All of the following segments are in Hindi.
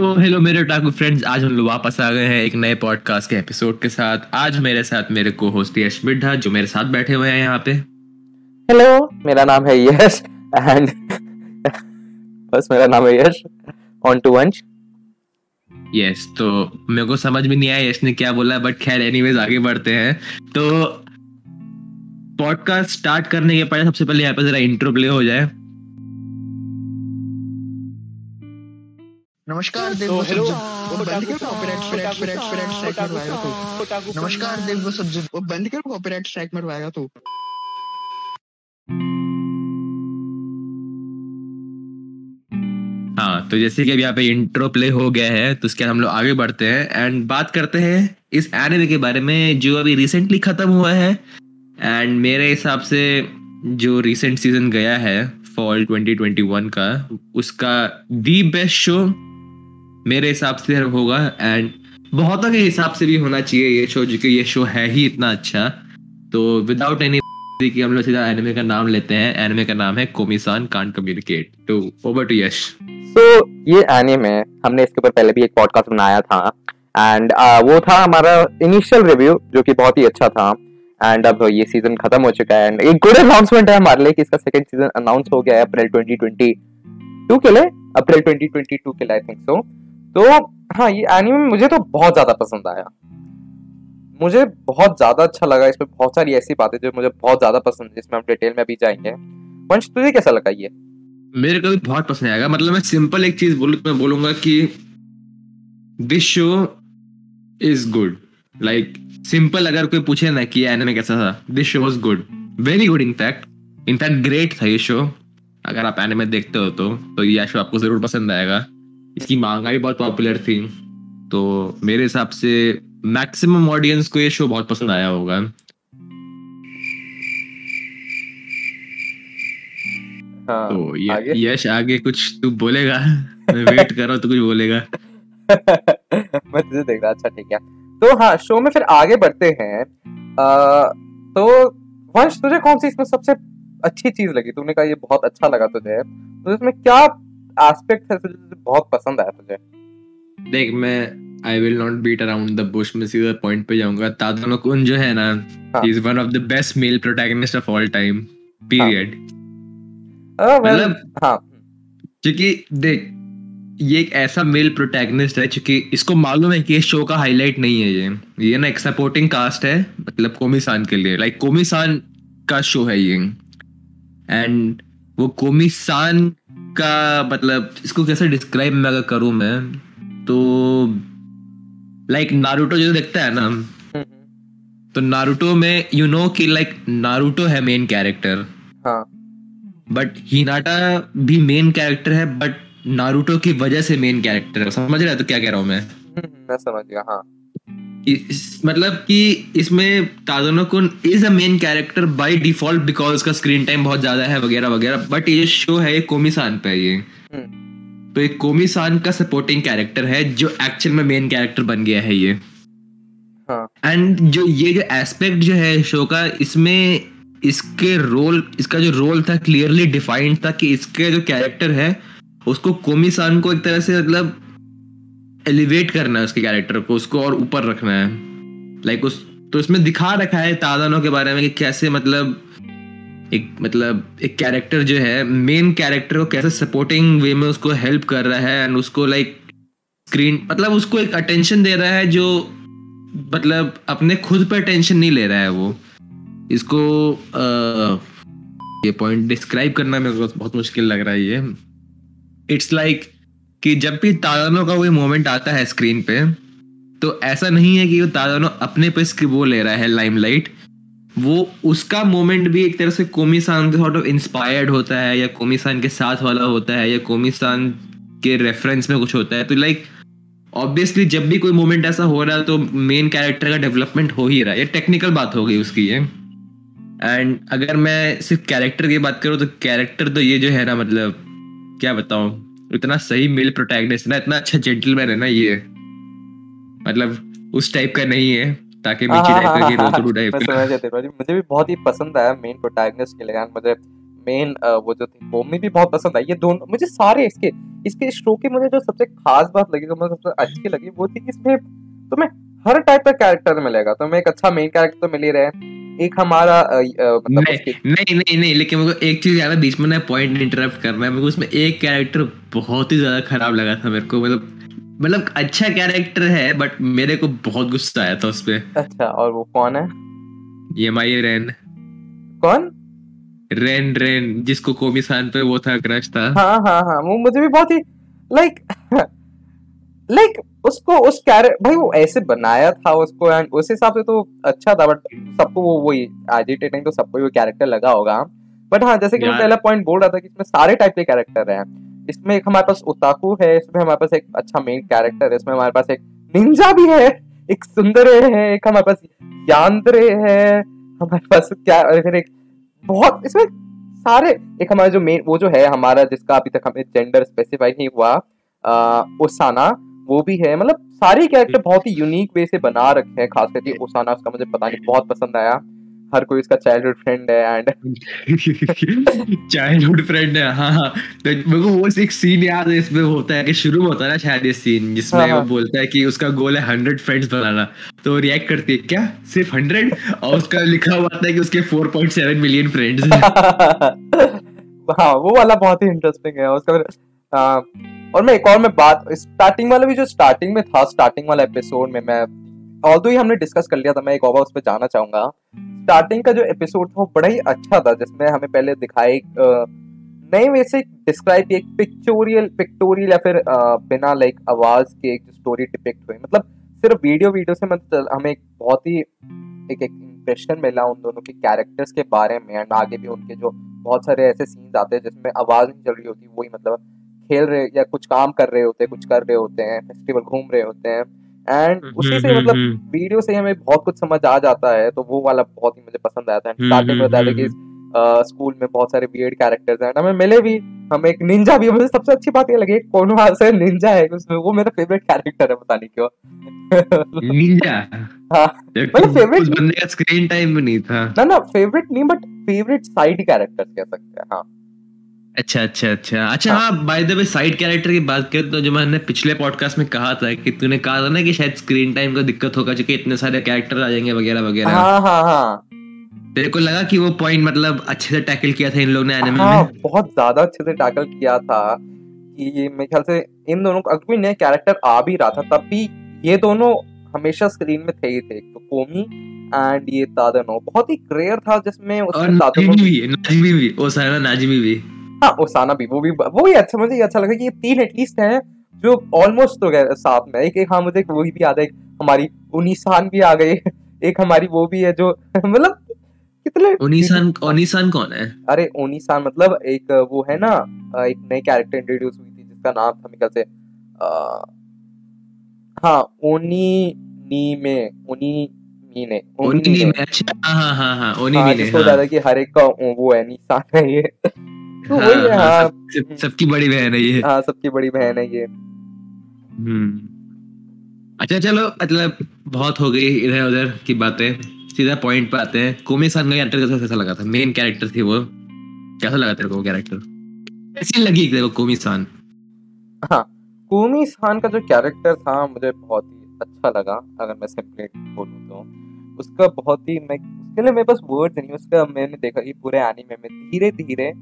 तो हेलो मेरे टाकू फ्रेंड्स आज हम लोग वापस आ गए हैं एक नए पॉडकास्ट के एपिसोड के साथ। आज मेरे साथ मेरे को होस्ट यश मिड्ढा जो मेरे साथ बैठे हुए हैं यहाँ पे। हेलो मेरा नाम है यश एंड बस मेरा नाम है Yash on to Vansh yes तो मेरे को समझ में नहीं आया यश ने क्या बोला बट खैर एनीवेज आगे बढ़ते हैं। तो पॉडकास्ट स्टार्ट करने के पहले सबसे पहले यहाँ पे जरा इंट्रो प्ले हो जाए। मरवाएगा तू नमस्कार देव वो सब वो बंद कर कॉपीराइट स्ट्राइक मरवाएगा तू हाँ तो जैसे कि अभी यहाँ पे इंट्रो प्ले हो गया है तो उसके बाद हम लोग आगे बढ़ते हैं एंड बात करते हैं इस एनिमे के बारे में जो अभी रिसेंटली खत्म हुआ है एंड मेरे हिसाब से जो रिसेंट सीज़न गया है फॉल 2021 का उसका दी बेस्ट शो मेरे हिसाब से होगा एंड बहुतों के हिसाब से भी होना चाहिए ये शो जो कि ये शो है ही इतना अच्छा। तो विदाउट एनी कि हम लोग सीधा एनिमे का नाम लेते हैं। एनिमे का नाम है कोमिसान कांट कम्युनिकेट तो ओवर टू यश सो ये एनिमे हमने इसके ऊपर पहले भी एक पॉडकास्ट बनाया था। एंड uh, वो था हमारा इनिशियल रिव्यू जो कि बहुत ही अच्छा था। एंड अब ये सीज़न खत्म हो चुका है। एंड एक गुड अनाउंसमेंट है हमारे लिए कि इसका सेकंड सीज़न अनाउंस हो गया है अप्रैल 2022 के लिए। अप्रैल 2022 के लिए आई थिंक सो तो हाँ ये एनिमे मुझे तो बहुत ज़्यादा पसंद आया। मुझे बहुत ज़्यादा अच्छा लगा, इसमें बहुत सारी ऐसी बातें जो मुझे बहुत ज़्यादा पसंद है, जिसमें हम डिटेल में अभी जाएँगे। वंश, तुझे कैसा लगा ये? मेरे को भी बहुत पसंद आएगा मतलब मैं सिंपल एक चीज़ बोलूँ, मैं बोलूँगा कि this show is good like simple अगर कोई पूछे ना कि एनिमे कैसा था this show was good very good in fact in fact great था ये शो अगर आप एनिमे देखते हो तो तो ये शो आपको ज़रूर पसंद आएगा। इसकी मांगा भी बहुत पॉपुलर थी। तो मेरे हिसाब से मैक्सिमम ऑडियंस को ये शो बहुत पसंद आया होगा। हाँ, तो ये आगे? यश आगे कुछ तू बोलेगा? मैं वेट कर रहा हूँ तो कुछ बोलेगा। मैं तुझे देख रहा अच्छा ठीक है। तो हाँ शो में फिर आगे बढ़ते हैं। आ, तो वंश तुझे कौन सी इसमें सबसे अच्छी चीज़ लगी? तूने कहा ये बहुत अच्छा लगा तुझे। तो इसमें क्या एस्पेक्ट है तुझे बहुत पसंद आया तुझे। देख मैं I will not beat around the bush में सीधा पॉइंट पे जाऊँगा। तादनो कुन जो है ना हाँ। Is one of the best male protagonist of all time period मतलब- हाँ। क्योंकि देख ये एक ऐसा मेल प्रोटैगनिस्ट है क्योंकि इसको मालूम है कि ये शो का हाईलाइट नहीं है ये। ये ना एक सपोर्टिंग कास्ट है मतलब कोमी सान के लिए। लाइक कोमी सान का शो है ये। एंड वो कोमी सान का मतलब इसको कैसे डिस्क्राइब मैं अगर करूँ मैं तो लाइक नारुतो जो देखता है ना तो नारुतो में यू नो कि लाइक नारुतो है मेन कैरेक्टर हाँ। बट हिनाटा भी मेन कैरेक्टर है बट नारुतो की वजह से मेन कैरेक्टर है। समझ रहा है तो क्या कह रहा हूँ मैं? मैं समझ गया हाँ। इस, मतलब कि इसमें Tadano kun is a main character by default because उसका स्क्रीन टाइम बहुत ज़्यादा है वगैरह वगैरह बट ये शो है ये कोमिसान पे ये। हम्म, तो एक कोमिसान का सपोर्टिंग कैरेक्टर है जो एक्चुअल में मेन कैरेक्टर बन गया है ये। हाँ। एंड जो ये जो एस्पेक्ट जो है शो का इसमें इसके रोल इसका जो रोल था क्लियरली डिफाइंड था कि इसके जो कैरेक्टर है उसको कोमिसान को एक तरह से मतलब एलिवेट करना है उसके कैरेक्टर को उसको और ऊपर रखना है। लाइक उस तो इसमें दिखा रखा है तादानो के बारे में कि कैसे मतलब एक मतलब एक कैरेक्टर जो है मेन कैरेक्टर को कैसे सपोर्टिंग वे में उसको हेल्प कर रहा है एंड उसको लाइक स्क्रीन मतलब उसको एक अटेंशन दे रहा है जो मतलब अपने खुद पर अटेंशन नहीं ले रहा है वो। इसको अ, ये पॉइंट डिस्क्राइब करना मेरे को बहुत मुश्किल लग रहा है ये। इट्स लाइक like कि जब भी तादानो का कोई मोमेंट आता है स्क्रीन पे तो ऐसा नहीं है कि वो तादानो अपने पे वो ले रहा है लाइमलाइट वो उसका मोमेंट भी एक तरह से कोमिसान से सॉर्ट ऑफ़ इंस्पायर्ड होता है या कोमिसान के साथ वाला होता है या कोमिसान के रेफरेंस में कुछ होता है। तो लाइक ऑब्वियसली जब भी कोई मोमेंट ऐसा हो रहा है तो मेन कैरेक्टर का डेवलपमेंट हो ही रहा है। ये टेक्निकल बात हो गई उसकी ये। एंड अगर मैं सिर्फ़ कैरेक्टर की बात करूँ तो कैरेक्टर तो ये जो है ना मतलब क्या बताऊँ? इतना सही मेल प्रोटैगनिस्ट ना इतना अच्छा जेंटलमैन है ना ये। मतलब उस टाइप का नहीं है ताकि हाँ, मिची हाँ, टाइप का हाँ, हाँ, टाइप का गया तेरी बात। मुझे भी बहुत ही पसंद आया मेन प्रोटैगनिस्ट के लिए मुझे मेन वो जो थी वो भी बहुत पसंद आई। ये दोनों मुझे सारे इसके इसके शो की मुझे जो सबसे खास बात लगी जो मुझे सबसे अच्छी लगी वो थी कि इसमें तुम्हें हर टाइप का कैरेक्टर मिलेगा। तुम्हें एक अच्छा मेन कैरेक्टर तो मिल ही रहे एक हमारा अ, मतलब नहीं, नहीं नहीं नहीं लेकिन मेरे को एक चीज़ याद है बीच में ना पॉइंट इंटरप्ट करना है मेरे को उसमें एक कैरेक्टर बहुत ही ज़्यादा खराब लगा था मेरे को मतलब मतलब अच्छा कैरेक्टर है बट मेरे को बहुत गुस्सा आया था उस पे। अच्छा और वो कौन है? ये माई रेन कौन? रेन रेन जिसको कोमी सान पे वो था क्रश था। हाँ हाँ हाँ वो मुझे भी बहुत ही लाइक लाइक उसको उस कैरेक्टर भाई वो ऐसे बनाया था उसको एंड उस हिसाब से तो अच्छा था बट सबको वो वही एजिटेटिंग तो सबको वो कैरेक्टर लगा होगा। बट हाँ जैसे कि मैं पहला पॉइंट बोल रहा था कि इसमें सारे टाइप के कैरेक्टर हैं। इसमें एक हमारे पास उताकू है इसमें हमारे पास एक अच्छा मेन कैरेक्टर है इसमें हमारे पास एक निंजा भी है एक सुंदरे है एक हमारे पास यान्द्रे है हमारे पास क्या और फिर एक बहुत इसमें सारे एक हमारा जो मेन वो जो है हमारा जिसका अभी तक हमें जेंडर स्पेसिफाई नहीं हुआ आ, उसाना वो भी है मतलब सारे कैरेक्टर बहुत ही यूनिक वे से बना रखे हैं खास करके उसाना उसका मुझे पता नहीं बहुत पसंद आया। हर कोई इसका चाइल्डहुड फ्रेंड है एंड चाइल्डहुड फ्रेंड है हाँ हाँ। तो मेरे को वो एक सीन याद है इसमें होता है कि शुरू में होता है ना शायद ये सीन जिसमें हाँ, हाँ। वो बोलता है कि उसका गोल है हंड्रेड फ्रेंड्स बनाना। तो रिएक्ट करती है क्या? सिर्फ़ हंड्रेड और उसका लिखा हुआ है कि उसके four point seven million friends हैं। हाँ वो वाला बहुत ही इंटरेस्टिंग है उसका फिर आ, और मैं एक और मैं बात स्टार्टिंग वाला भी जो स्टार्टिंग में था स्टार्टिंग वाला एपिसोड में मैं ऑल ही हमने डिस्कस कर लिया था मैं एक और उस पर जाना चाहूँगा। स्टार्टिंग का जो एपिसोड था वो बड़ा ही अच्छा था जिसमें हमें पहले दिखाई नए वे से डिस्क्राइब एक पिक्चोरियल पिक्टोरियल या फिर अ, बिना लाइक आवाज़ के एक स्टोरी डिपिक्ट हुई। मतलब सिर्फ़ वीडियो वीडियो से मतलब हमें एक बहुत ही एक एक इम्प्रेशन मिला उन दोनों के कैरेक्टर्स के बारे में एंड आगे भी उनके जो बहुत सारे ऐसे सीन्स आते हैं जिसमें आवाज़ नहीं चल रही होती वही मतलब खेल रहे या कुछ काम कर रहे होते हैं कुछ कर रहे होते हैं फेस्टिवल घूम रहे होते हैं। एंड उसी से मतलब वीडियो से हमें बहुत कुछ समझ आ जाता है तो वो वाला बहुत ही मुझे पसंद आया था। हम्म, स्टार्टिंग बताया था कि स्कूल में बहुत सारे वियर्ड कैरेक्टर्स हैं। हमें मिले भी हमें एक निंजा भी मुझे सबसे अच्छी बात ये लगी कौन वहाँ से निंजा है उसमें वो मेरा फेवरेट कैरेक्टर है पता नहीं क्यों। निंजा हाँ। मतलब favorite- उस बंदे का स्क्रीन टाइम भी नहीं था। ना ना फेवरेट नहीं बट फेवरेट साइड कैरेक्टर कह सकते हैं हाँ। अच्छा अच्छा अच्छा। अच्छा हाँ। By the way side character की बात करें तो जो मैंने पिछले पॉडकास्ट में कहा था कि तूने कहा था ना कि शायद स्क्रीन टाइम का दिक्कत होगा क्योंकि इतने सारे कैरेक्टर आ जाएँगे वगैरह वगैरह। हाँ हाँ हाँ। तेरे को लगा कि वो पॉइंट मतलब अच्छे से टैकल किया था इन लोगों ने एनिमे हाँ में? बहुत ज़्यादा अच्छे से टैकल किया था कि मेरे ख्याल से इन दोनों को अगर कोई नया कैरेक्टर आ भी रहा था तब भी ये दोनों हमेशा स्क्रीन में थे ही थे। तो कोमी एंड ये तादनो बहुत ही रेयर था जिसमें और उसमें नाजिमी भी नाजिमी भी ओ सारा नाजिमी भी। हाँ ओसाना भी वो भी वो ही अच्छा मुझे ये अच्छा लगा कि ये तीन एटलीस्ट हैं जो ऑलमोस्ट तो गए साथ में। एक एक हाँ मुझे वो भी याद है हमारी उनीसान भी आ गई। एक हमारी वो भी है जो मतलब कितने ओनिसान ओनिसान कौन है? अरे ओनीसान मतलब एक वो है ना एक नई कैरेक्टर इंट्रोड्यूस हुई थी जिसका नाम था मेरे से हाँ ओनी नी में ओनी मी ने ओनी नी में अच्छा हाँ हाँ हाँ हाँ ओनी हाँ जिसको ज़्यादा कि हर एक का वो है निशान है ये। तो वही है हाँ सबकी बड़ी बहन है ये। हाँ सबकी बड़ी बहन है ये। हम्म। अच्छा चलो मतलब बहुत हो गई इधर उधर की बातें। सीधा पॉइंट पे आते हैं। कोमी सान का कैरेक्टर कैसा लगा था? मेन कैरेक्टर थी वो। कैसा लगा तेरे को वो कैरेक्टर कैसी लगी तेरे को कोमी सान? हाँ कुमी खान का जो कैरेक्टर था मुझे बहुत ही अच्छा लगा अगर मैं सिंपली बोलूँ तो। उसका बहुत ही मैं उसके लिए मेरे पास वर्ड्स नहीं उसका मैंने देखा कि पूरे एनीमे में धीरे धीरे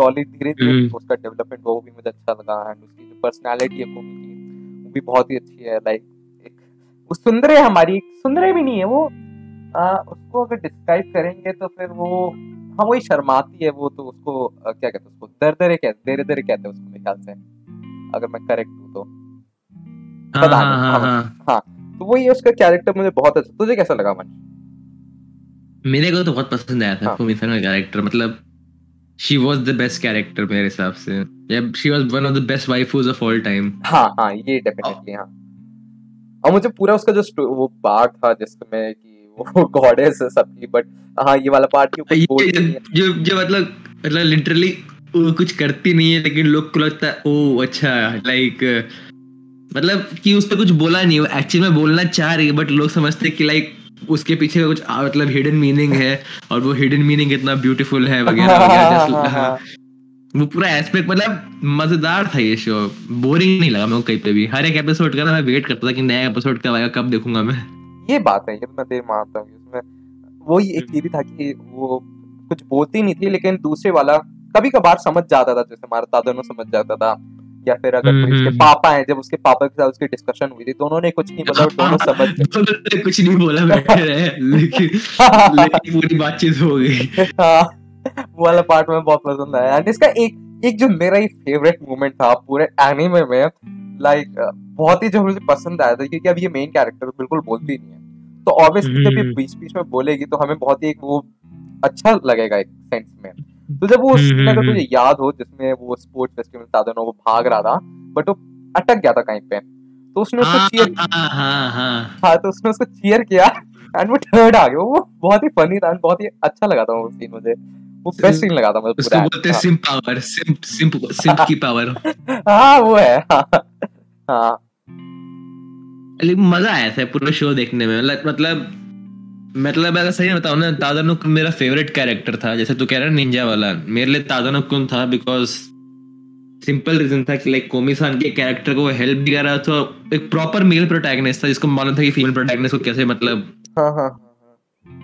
शॉली धीरे धीरे। उसका डेवलपमेंट वो भी मुझे अच्छा लगा एंड उसकी जो पर्सनालिटी है कोमी की वो भी बहुत ही अच्छी है लाइक एक वो सुंदरे हमारी सुंदरे भी नहीं है वो आ, उसको अगर डिस्क्राइब करेंगे तो फिर वो हाँ वही शर्माती है वो तो उसको आ, क्या कहते हैं उसको दर दरे कहते दरे दरे कहते हैं उसको मेरे ख्याल से अगर मैं करेक्ट हूँ तो हाँ पता हाँ नहीं, हाँ हाँ। हाँ तो वही उसका कैरेक्टर मुझे बहुत अच्छा तुझे कैसा लगा मन मेरे को तो बहुत पसंद आया था हाँ। का कैरेक्टर मतलब she was the best character मेरे हिसाब से। या she was one of the best waifus of all time हाँ हाँ ये डेफिनेटली हाँ। और मुझे पूरा उसका जो वो पार्ट था जिसमें कि वो गॉडेस है सबकी बट हाँ ये वाला पार्ट ये है। जो जो मतलब मतलब लिटरली कुछ करती नहीं है लेकिन लोग को लगता है ओ अच्छा लाइक मतलब कि उस पर कुछ बोला नहीं वो एक्चुअली में बोलना चाह रही है बट लोग समझते कि लाइक उसके पीछे का कुछ मतलब हिडन मीनिंग है और वो हिडन मीनिंग इतना ब्यूटीफुल है वगैरह वगैरह just- हाँ, वो पूरा एस्पेक्ट मतलब मज़ेदार था ये शो बोरिंग नहीं लगा मेरे कहीं पे भी। हर एक एपिसोड का ना मैं वेट करता था कि नया एपिसोड कब आएगा कब देखूँगा मैं। ये बात है ये तो मैं तेरी मानता हूँ। उसमें वो ही एक ये भी था कि वो कुछ बोलती नहीं थी लेकिन दूसरे वाला कभी कभार समझ जाता था जैसे हमारा दादा ने समझ जाता था। या फिर अगर कोई उसके हम्म। पापा हैं जब उसके पापा के साथ उसकी डिस्कशन हुई थी दोनों ने कुछ नहीं बोला और दोनों समझ गए। कुछ नहीं बोला बैठे रहे लेकिन लेकिन पूरी बातचीत हो गई। हाँ, वो वाला पार्ट में बहुत पसंद आया। एंड इसका एक एक जो मेरा ही फेवरेट मोमेंट था पूरे एनीमे में लाइक बहुत ही जो मुझे पसंद आया था क्योंकि अब ये मेन कैरेक्टर बिल्कुल बोलती नहीं है। तो ऑब्वियसली जब ये हम्म। बीच बीच में बोलेगी तो हमें बहुत ही एक वो अच्छा लगेगा एक सेंस में। तो जब वो हम्म, अगर हम्म, तुझे याद हो जिसमें वो स्पोर्ट्स फेस्टिवल साधन वो भाग रहा था बट वो अटक गया था कहीं पे। तो उसने उसको चीयर हाँ हाँ हाँ। हाँ तो उसने उसको चीयर किया एंड वो थर्ड आ गया। वो बहुत ही फनी था बहुत ही अच्छा लगा था वो सीन मुझे। वो बेस्ट सीन लगा था मुझे उसको बोलते हैं simp power simp simp simp की पावर हाँ, वो है हाँ। हाँ। मज़ा आया था पूरा शो देखने में मतलब मतलब अगर सही बताऊँ ना तादानुक मेरा फेवरेट कैरेक्टर था। जैसे तू कह रहा है निंजा वाला मेरे लिए तादानुकुन था? बिकॉज़ सिंपल रीजन था कि लाइक कोमी सान के कैरेक्टर को हेल्प भी कर रहा था। एक प्रॉपर मेल प्रोटैगनिस्ट था जिसको मालूम था कि फीमेल प्रोटैगनिस्ट को कैसे मतलब हाँ हाँ।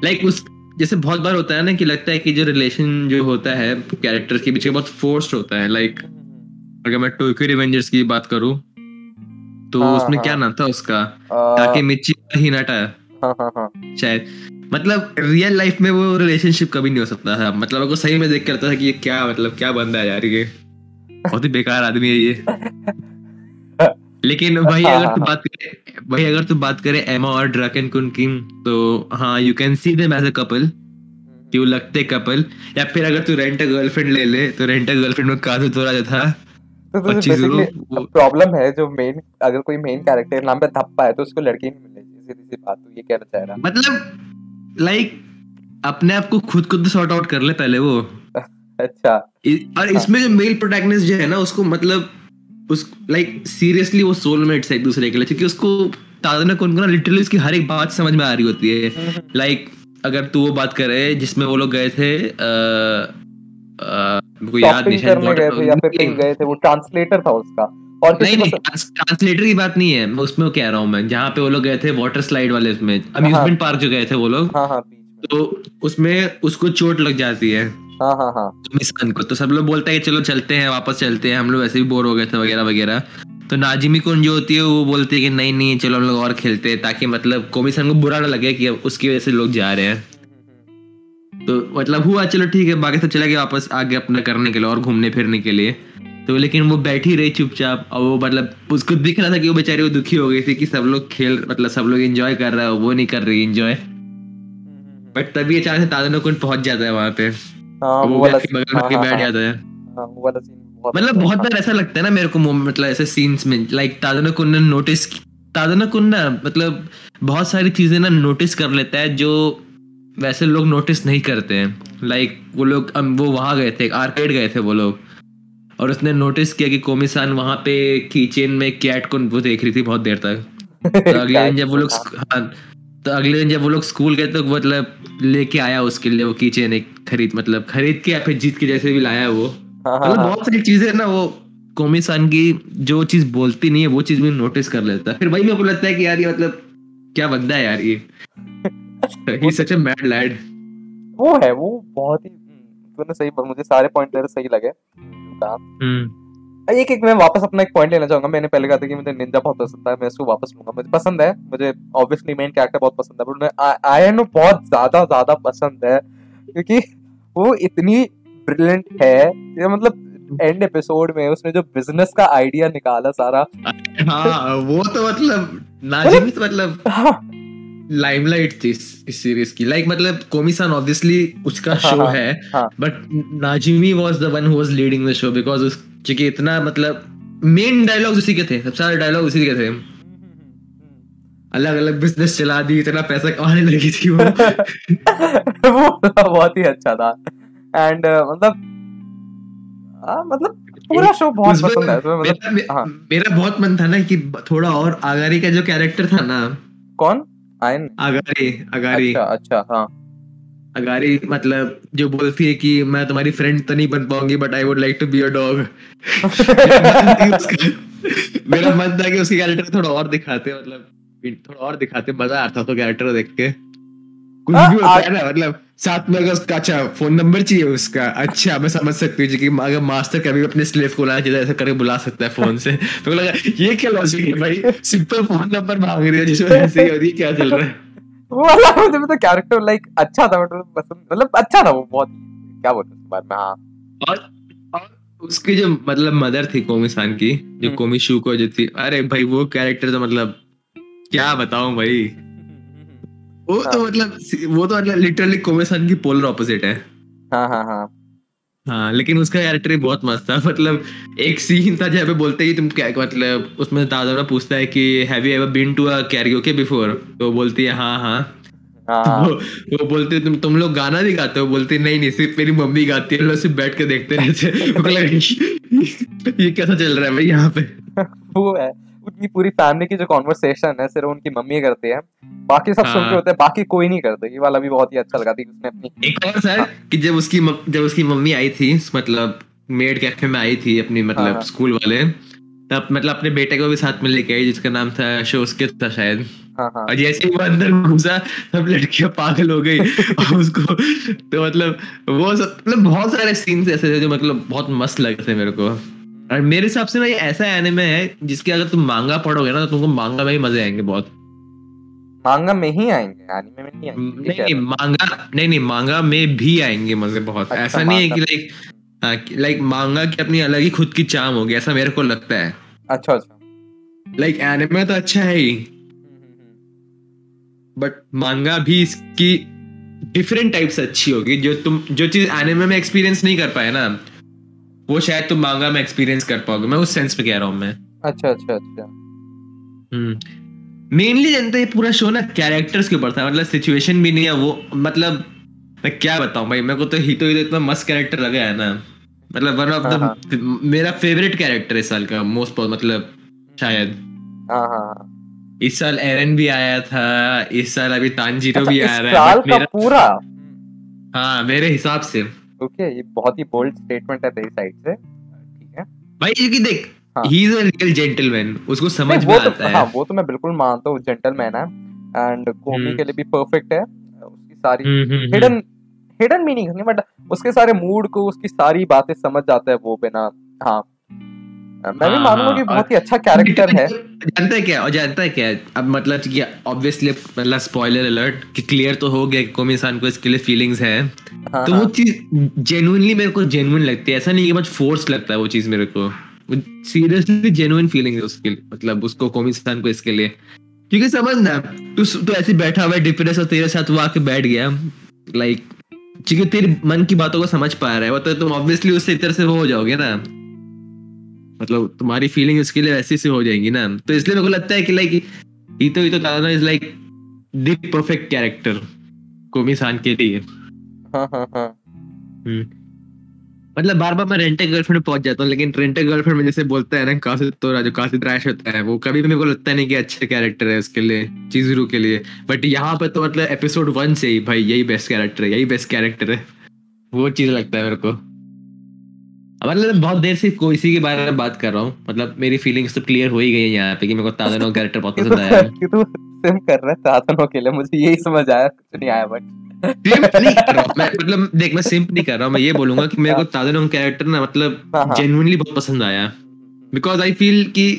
लाइक उस जैसे बहुत बार होता है ना कि लगता है कि जो रिलेशन जो होता है कैरेक्टर्स के बीच बहुत फोर्स्ड होता है। लाइक अगर मैं टोक्यो रिवेंजर्स की बात करूँ तो हाँ, उसमें हाँ। क्या नाम था उसका? ताकि मिची हिनाटा हाँ हाँ हाँ। शायद। मतलब रियल लाइफ में वो रिलेशनशिप कभी नहीं हो सकता था। मतलब अगर सही में देख करता था कि ये क्या मतलब क्या बंदा है यार ये। बहुत ही बेकार आदमी है ये। लेकिन वही हाँ, अगर तू। बात करे वही अगर तू बात करे एमा और ड्रैकन कुन किंग तो हाँ you can see them as a couple कि वो लगते कपल या फिर अगर तू रेंट अ गर्लफ्रेंड ले ले तो रेंट अ गर्लफ्रेंड में काजू तोरा जो था। तो और तुझे चिजुरो प्रॉब्लम है जो मेन अगर कोई मेन कैरेक्टर नाम पे धप्पा है तो उसको लड़की नहीं सीधी सी बात तो ये कहना चाह रहा। मतलब लाइक अपने आप को खुद खुद सॉर्ट आउट कर ले पहले वो। अच्छा। और इसमें जो मेल प्रोटैगनिस्ट जो है ना उसको मतलब उस लाइक सीरियसली वो सोलमेट्स है एक दूसरे के लिए क्योंकि उसको तादना कौन ना लिटरली उसकी हर एक बात समझ में आ रही होती है। लाइक अगर तू वो बात करे जिसमें वो लोग गए थे मेरे को याद नहीं गए थे या फिर गए थे वो ट्रांसलेटर था उसका। और नहीं नहीं ट्रांसलेटर की बात नहीं है मैं उसमें कह रहा हूँ मैं जहाँ पे वो लोग गए थे वाटर स्लाइड वाले उसमें अम्यूजमेंट पार्क जो गए थे वो लोग हाँ हाँ तो उसमें उसको चोट लग जाती है। हाँ हाँ हाँ। मिसान को तो सब लोग बोलते हैं चलो चलते हैं वापस चलते हैं हम लोग वैसे भी बोर हो गए थे वगैरह वगैरह। तो नाजिमी कौन जो होती है वो बोलती है कि नहीं नहीं चलो हम लोग और खेलते हैं ताकि मतलब कोमिसन को बुरा ना लगे कि उसकी वजह से लोग जा रहे हैं। तो मतलब हुआ चलो ठीक है बाकी सब चला गया वापस आगे अपना करने के लिए और घूमने फिरने के लिए। तो लेकिन वो बैठी रही चुपचाप और वो मतलब उसको दिख रहा था कि वो बेचारी वो दुखी हो गई थी कि सब लोग खेल मतलब सब लोग एंजॉय कर रहा है वो नहीं कर रही एंजॉय बट तभी अचानक से तादनो कुंड पहुँच जाता है वहाँ पे। हाँ वो वाला हाँ, हाँ, बैठ जाता है। हाँ, वो वाला सीन मतलब बहुत बार ऐसा लगता है ना मेरे को मतलब ऐसे सीन्स में लाइक तादना कुन ने नोटिस तादना कुन ना मतलब बहुत सारी चीज़ें ना नोटिस कर लेता है जो वैसे लोग नोटिस नहीं करते हैं। लाइक वो लोग वो वहाँ गए थे आर्केड गए थे वो लोग। और उसने नोटिस किया कि कोमिसान वहाँ पे कीचेन में कैट को वो देख रही थी बहुत देर तक। तो अगले दिन जब वो लोग हाँ तो अगले दिन जब वो लोग स्कूल गए तो मतलब लेके आया उसके लिए वो कीचेन एक खरीद मतलब खरीद के या फिर जीत के जैसे भी लाया वो। हाँ हाँ मतलब बहुत सारी चीज़ें ना वो कोमिसान की जो चीज़ बोलती नहीं है वो चीज़ भी नोटिस कर लेता है। फिर वही मेरे को लगता है कि यार ये मतलब क्या बंदा है यार ये। ही सच अ मैड लैड वो है वो बहुत ही हम्म, तूने सही मुझे सारे पॉइंट तेरे सही लगे। कहा एक एक मैं वापस अपना एक पॉइंट लेना चाहूँगा। मैंने पहले कहा था कि मुझे निंजा बहुत पसंद है मैं इसको वापस लूँगा। मुझे पसंद है मुझे ऑब्वियसली मेन कैरेक्टर बहुत पसंद है बट आयन बहुत ज़्यादा ज़्यादा पसंद है क्योंकि वो इतनी ब्रिलियंट है मतलब एंड एपिसोड में उसने जो बिज़नेस का आइडिया निकाला सारा। हाँ वो तो मतलब नाजिमी तो मतलब हाँ, लाइमलाइट थी इस, इस सीरीज़ की। लाइक like, मतलब कोमिसान ऑब्वियसली उसका शो हाँ, है हाँ। But Najimi was the one who was leading the show because उस क्योंकि इतना मतलब मेन डायलॉग उसी के थे सबसे सारे डायलॉग उसी के थे। अलग अलग बिज़नेस चला दी इतना पैसा कमाने लगी थी वो। वो बहुत ही अच्छा था। एंड uh, मतलब हाँ मतलब पूरा शो बहुत पसंद है मतलब मेरा, हाँ। मेरा बहुत मन था ना कि थोड़ा और आगारी का जो कैरेक्टर था ना कौन? आयन? अगारी अगारी। अच्छा अच्छा हाँ। अगारी मतलब जो बोलती है कि मैं तुम्हारी फ्रेंड तो नहीं बन पाऊँगी but I would like to be a dog मेरा मन था कि उसकी कैरेक्टर थोड़ा और दिखाते मतलब थोड़ा और दिखाते मज़ा आता तो कैरेक्टर देख के। कुछ हाँ, भी होता है ना मतलब साथ में अगर उसका अच्छा फ़ोन नंबर चाहिए उसका अच्छा मैं समझ सकती हूँ कि अगर मास्टर कभी अपने स्लेव को लाना चाहिए ऐसा करके बुला सकता है फ़ोन से। तो लगा ये क्या लॉजिक है भाई? सिंपल फ़ोन नंबर मांग रही है जिसमें ऐसे ही हो रही है क्या चल रहा है? वो वाला मुझे तो कैरेक्टर लाइक अच्छा था मतलब पसंद मतलब अच्छा था वो बहुत। क्या बोलते हैं बारे में? हाँ। और और उसकी जो मतलब मदर थी कोमी सान की जो हम्म। कोमी शू को जो थी अरे भाई वो कैरेक्टर तो मतलब क्या बताऊँ भाई? वो हाँ। तो मतलब वो तो मतलब लिटरली कोमी सान की पोलर ऑपोजिट है। हाँ हाँ हाँ। हाँ लेकिन उसका कैरेक्टर ही बहुत मस्त था। मतलब एक सीन था जहाँ पे बोलते हैं तुम क्या मतलब उसमें दादा पूछता है कि have you ever been to a karaoke before तो बोलती है हाँ हाँ। हाँ। वो, वो बोलते तुम तुम लोग गाना भी गाते हो? बोलते नहीं नहीं सिर्फ़ मेरी मम्मी गाती है। लोग सिर्फ़ बैठ के देखते रहते हैं। लगा, ये कैसा चल रहा है भाई यहाँ पे? वो है। उनकी पूरी फैमिली की जो कॉन्वर्सेशन है सिर्फ़ उनकी मम्मी करती है। बाकी सब सुन हाँ। के होते हैं बाकी कोई नहीं करता। ये वाला भी बहुत ही अच्छा लगा था उसने अपनी। एक और सर कि जब उसकी जब उसकी मम्मी आई थी मतलब मेड कैफ़े में आई थी अपनी हाँ, मतलब हाँ। स्कूल वाले तब मतलब अपने बेटे को भी साथ में लेके आई जिसका नाम था शोस्कित था शायद। हाँ हाँ। और जैसे ही वो अंदर घुसा सब लड़कियाँ पागल हो गई। और उसको तो मतलब वो सब मतलब बहुत सारे सीन्स ऐसे थे जो मतलब बहुत मस्त लगे थे मेरे को। और मेरे हिसाब से ना ये ऐसा एनिमे है जिसके अगर तुम मांगा पढ़ोगे ना तो तुमको मांगा में ही मज़े आएँगे बहुत। मांगा में ही आएँगे एनिमे में नहीं आएँगे नहीं नहीं मांगा नहीं नहीं मांगा में भी आएँगे मज़े बहुत। अच्छा, ऐसा नहीं है कि लाइक लाइक मांगा की अपनी अलग ही खुद की चाम होगी ऐसा मेरे को लगता है। अच्छा अच्छा। लाइक एनिमे तो अच्छा है ही। बट मांगा भी इसकी डिफरेंट टाइप से अच्छी होगी जो तुम जो चीज़ एनिमे में एक्सपीरियंस नहीं कर पाए ना। वो शायद तुम मांगा में एक्सपीरियंस कर पाओगे मैं उस सेंस में कह रहा हूँ मैं। अच्छा अच्छा अच्छा। मेनली जनता ये पूरा शो ना कैरेक्टर्स के ऊपर था मतलब सिचुएशन भी नहीं है वो मतलब मैं क्या बताऊँ भाई मेरे को तो हितो ही तो इतना मस्त कैरेक्टर लगा है ना। मतलब वन ऑफ़ द मेरा फेवरेट कैरेक्टर इस साल का मोस्ट मतलब शायद। हाँ हाँ हाँ। इस साल एरन भी आया था इस साल अभी तानजीरो अच्छा, भी आ रहा है साल का मेरा पूरा? हाँ मेरे हिसाब से। ओके ये बहुत ही बोल्ड स्टेटमेंट है तेरी साइड से ठीक है भाई क्योंकि देख हाँ। इज़ अ रियल जेंटलमैन उसको समझ में तो आता है हाँ वो तो मैं बिल्कुल मानता हूँ जेंटलमैन है एंड कोमी हम्म। के लिए भी परफेक्ट है उसकी सारी। हिडन हिडन मीनिंग नहीं बट उसके सारे मूड को उसकी सारी बातें समझ जाता है वो बिना हाँ मैं भी मानूँगा हाँ, कि बहुत ही अच्छा कैरेक्टर है। जानता है क्या? और जानता है क्या? अब मतलब कि ऑब्वियसली मतलब स्पॉइलर अलर्ट कि क्लियर तो हो गया कि कोमी सान को इसके लिए फीलिंग्स है। हाँ, तो वो हाँ, चीज़ जेन्युइनली मेरे को जेन्युइन लगती है। ऐसा नहीं कि बस फोर्स लगता है वो चीज़ मेरे को। सीरियसली जेन्युइन फीलिंग है उसके लिए मतलब उसको कोमी को इसके लिए। क्योंकि समझ ना तू तू ऐसे बैठा हुआ है डिप्रेस और तेरे साथ वो आके बैठ गया। लाइक क्योंकि तेरे मन की बातों को समझ पा रहा है वो तो तुम ऑब्वियसली उससे इधर से वो हो जाओगे ना। मतलब तुम्हारी फीलिंग उसके लिए वैसी से हो जाएँगी ना। तो इसलिए मेरे को लगता है कि like Hitohito Tadano is like the perfect character Komi san के लिए। हाँ हाँ हाँ। मतलब बार बार मैं रेंटे गर्लफ्रेंड पहुँच जाता हूँ लेकिन रेंटे गर्लफ्रेंड में जैसे बोलता है ना काफ़ी तो जो काफ़ी ट्रैश होता है। वो कभी भी मेरे को लगता नहीं कि अच्छा कैरेक्टर है उसके लिए चीजरू के लिए। बट यहाँ पे तो मतलब एपिसोड वन से ही भाई यही बेस्ट कैरेक्टर है यही बेस्ट कैरेक्टर है। वो चीज़ लगता है मेरे को। मतलब बहुत देर से कोई इसी के बारे में बात कर रहा हूँ। मतलब मेरी फीलिंग्स तो क्लियर हो ही गई है यहाँ पे कि मेरे को तादनो कैरेक्टर बहुत पसंद आया है। तू कि तू सिम कर रहा है साधनों के लिए। मुझे यही समझ आया कुछ नहीं आया बट सिम्प नहीं कर रहा मैं मतलब देख मैं सिम्प नहीं कर रहा हूँ। मैं ये बोलूँगा कि मेरे को तादनो कैरेक्टर ना मतलब हाँ, हाँ। जेन्युइनली बहुत पसंद आया। बिकॉज़ आई फील कि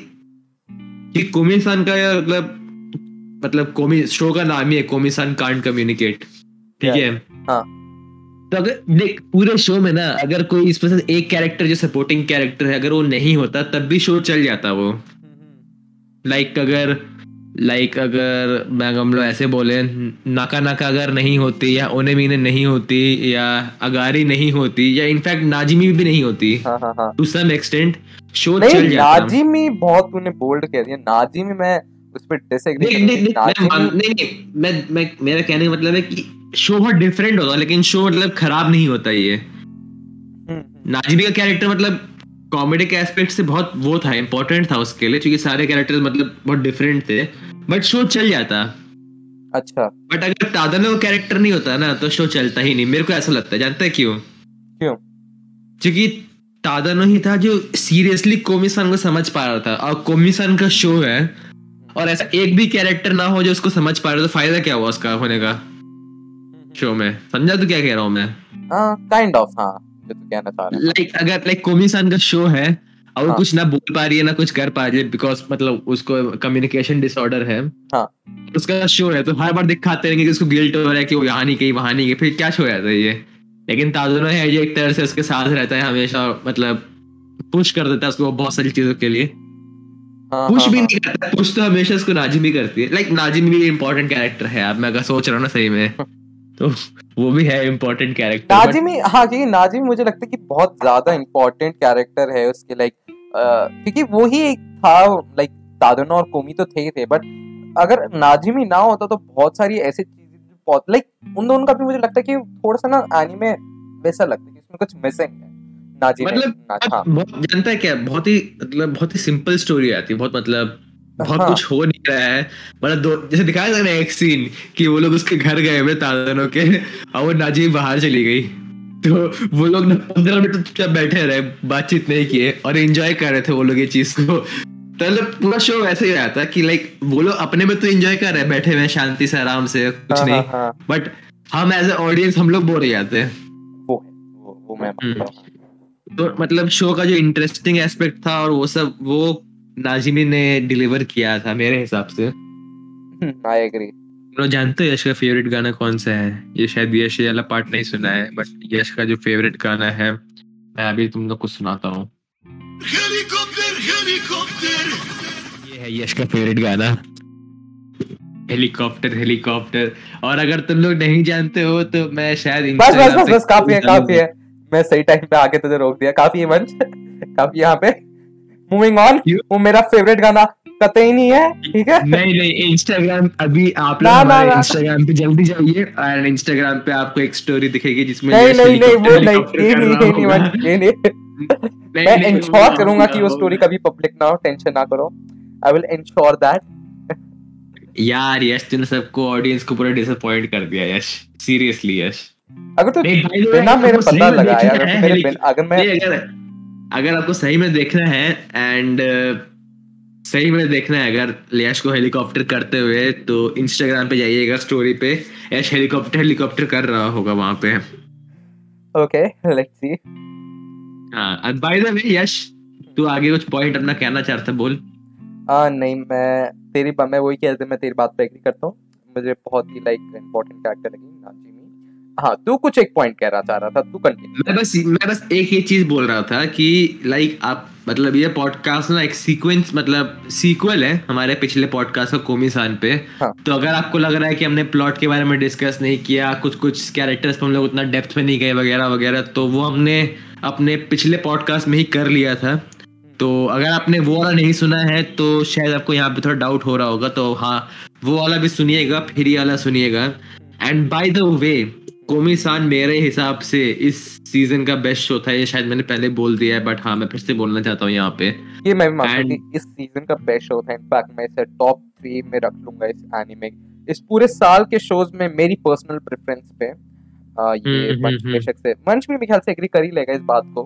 कि कोमी सान का या मतलब मतलब कोमी शो का नाम ही है कोमी सान कांट कम्युनिकेट ठीक है? हाँ। तो अगर देख पूरे शो में ना अगर कोई इसमें से एक कैरेक्टर जो सपोर्टिंग कैरेक्टर है अगर वो नहीं होता तब भी शो चल जाता वो। लाइक अगर लाइक अगर मैं हम लोग ऐसे बोले नाका नाका अगर नहीं होती या ओने मीने नहीं होती या अगारी नहीं होती या इनफैक्ट नाजिमी भी नहीं होती हाँ हाँ हाँ। टू सम एक्सटेंट शो चल जाता। नाजिमी बहुत तूने बोल्ड कह दिया। नाजिमी मैं उस पर डिसएग्री नहीं नहीं मैं मेरा कहने का मतलब है कि शो बहुत डिफरेंट होता लेकिन शो मतलब खराब नहीं होता ये। हम्म, हम्म, का कैरेक्टर मतलब कॉमेडी के एस्पेक्ट से बहुत वो था इंपॉर्टेंट था उसके लिए क्योंकि सारे कैरेक्टर मतलब बहुत डिफरेंट थे बट शो चल जाता। अच्छा। बट अगर तादनो कैरेक्टर नहीं होता ना तो शो चलता ही नहीं। मेरे को ऐसा लगता है जानते हैं क्यों? क्यों? क्योंकि तादनो ही था जो सीरियसली कोमिसान को समझ पा रहा था और कोमिसान का शो है और ऐसा एक भी कैरेक्टर ना हो जो उसको समझ पा रहा था तो फ़ायदा क्या हुआ उसका होने का? शो में। समझा तू क्या कह रहा हूँ मैं? हाँ काइंड ऑफ़ हाँ जो तू कहना चाह रहा है। लाइक अगर लाइक कोमिसान का शो है और हाँ। कुछ ना बोल पा रही है ना कुछ कर पा रही है बिकॉज़ मतलब उसको कम्युनिकेशन डिसऑर्डर है। हाँ। उसका शो है तो हर बार दिखाते रहेंगे कि उसको गिल्ट हो रहा है कि वो यहाँ नहीं गई वहाँ नहीं गई फिर क्या शो रहता है ये? लेकिन ताजुनो है जो एक तरह से उसके साथ रहता है हमेशा मतलब पुश कर देता है उसको बहुत सारी चीज़ों के लिए। हाँ पुश हाँ, भी हाँ। नहीं करता पुश तो हमेशा उसको नाजिम ही करती है। लाइक नाजिम भी इम्पोर्टेंट कैरेक्टर है अब मैं अगर सोच रहा हूँ ना सही में। तो वो भी है इम्पोर्टेंट कैरेक्टर नाजिमी हाँ क्योंकि नाजिम मुझे लगता है कि बहुत ज़्यादा इम्पोर्टेंट कैरेक्टर है उसके लाइक क्योंकि वो ही एक था लाइक दादनो और कोमी तो थे ही थे बट अगर नाजिमी ना होता तो बहुत सारी ऐसी चीज़ें लाइक उन दोनों का भी मुझे लगता है कि थोड़ा सा ना एनीमे वैसा लगता है कि इसमें कुछ मिसिंग है नाजिम मतलब ना, हाँ। जानता है क्या? बहुत ही मतलब बहुत ही सिंपल स्टोरी आती है बहुत मतलब बहुत हाँ। कुछ हो नहीं रहा है। मतलब दो जैसे दिखाया था ना एक सीन कि वो लोग उसके घर गए हुए तादनों के और वो नाजिम बाहर चली गई। तो वो लोग ना पंद्रह मिनट चुपचाप बैठे रहे बातचीत नहीं किए और एंजॉय कर रहे थे वो लोग ये चीज़ को। तो मतलब पूरा शो वैसे ही रहता कि लाइक वो लोग अपने में तो एंजॉय कर रहे हैं बैठे हुए शांति से आराम से कुछ हाँ, नहीं। हाँ, हाँ, बट हम एज ए ऑडियंस हम लोग बोर हो जाते हैं। वो वो, वो मैं हम्म। हूँ। तो मतलब शो का जो इंटरेस्टिंग एस्पेक्ट था और वो सब वो नाजिमी ने डिलीवर किया था मेरे हिसाब से। आई एग्री लोग जानते हो यश का फेवरेट गाना कौन सा है? ये शायद यश वाला पार्ट नहीं सुना है बट यश का जो फेवरेट गाना है मैं अभी तुम लोग को सुनाता हूँ. ये है यश का फेवरेट गाना। हेलीकॉप्टर हेलीकॉप्टर और अगर तुम लोग नहीं जानते हो तो मैं शायद बस बस बस बस काफ़ी है काफ़ी है। मैं सही टाइम पे आके तुझे रोक दिया। काफ़ी है मंच। काफ़ी यहाँ पे। मूविंग ऑन वो मेरा फेवरेट गाना कतई नहीं है ठीक है? नहीं नहीं इंस्टाग्राम अभी आप लोग हमारे इंस्टाग्राम पे जल्दी जाइए और इंस्टाग्राम पे आपको एक स्टोरी दिखेगी जिसमें नहीं नहीं नहीं वो नहीं ये नहीं ये नहीं ये नहीं नहीं, मैं इंश्योर करूँगा कि वो स्टोरी कभी पब्लिक ना हो टेंशन ना करो। आई विल इंश्योर दैट यार यश तूने सबको ऑडियंस को पूरा डिसअपॉइंट कर दिया यश सीरियसली यश अगर तू बिना मेरे पता लगाया अगर मेरे हेली- अगर मैं अगर आपको सही में देखना है एंड सही में देखना है अगर यश को हेलीकॉप्टर करते हुए तो इंस्टाग्राम पे जाइएगा स्टोरी पे यश हेलीकॉप्टर हेलीकॉप्टर कर रहा होगा वहाँ पे। ओके लेट्स सी हाँ बाय द वे यश तू आगे कुछ पॉइंट अपना कहना चाहता है, बोल। आ, नहीं मैं तेरी मैं वही कहते मैं तेरी बात पे एग्री करता हूँ। मुझे बहुत ही लाइक इम्पोर्टेंट कैरेक्टर लगी नाजिमी हाँ तू कुछ एक पॉइंट कह रहा चाह रहा था तू कंटिन्यू मैं बस मैं बस एक ये चीज़ बोल रहा था कि लाइक आप मतलब ये पॉडकास्ट ना एक सीक्वेंस मतलब सीक्वल है हमारे पिछले पॉडकास्ट का कोमिसान पे। हाँ। तो अगर आपको लग रहा है कि हमने प्लॉट के बारे में डिस्कस नहीं किया कुछ कुछ कैरेक्टर्स पे हम लोग उतना डेप्थ में नहीं गए वगैरह वगैरह तो वो हमने अपने पिछले पॉडकास्ट में ही कर लिया था। तो अगर आपने वो वाला नहीं सुना है तो शायद आपको यहाँ पे थोड़ा डाउट हो रहा होगा तो हाँ वो वाला भी सुनिएगा फिर ये वाला सुनिएगा। And by the way Komi san मेरे हिसाब से इस सीज़न का बेस्ट शो था ये शायद मैंने पहले बोल दिया है बट हाँ मैं फिर से बोलना चाहता हूँ यहाँ पे। ये मैं भी मानता हूँ इस सीज़न का बेस्ट शो था। इनफैक्ट मैं इसे टॉप थ्री में रख लूँगा इस एनिमे इस पूरे साल के शोज़ में मेरी पर्सनल प्रेफरेंस पे आ, ये हम्म, मंच हम्म, बेशक से मंच भी मेरे ख्याल से एग्री कर ही लेगा इस बात को।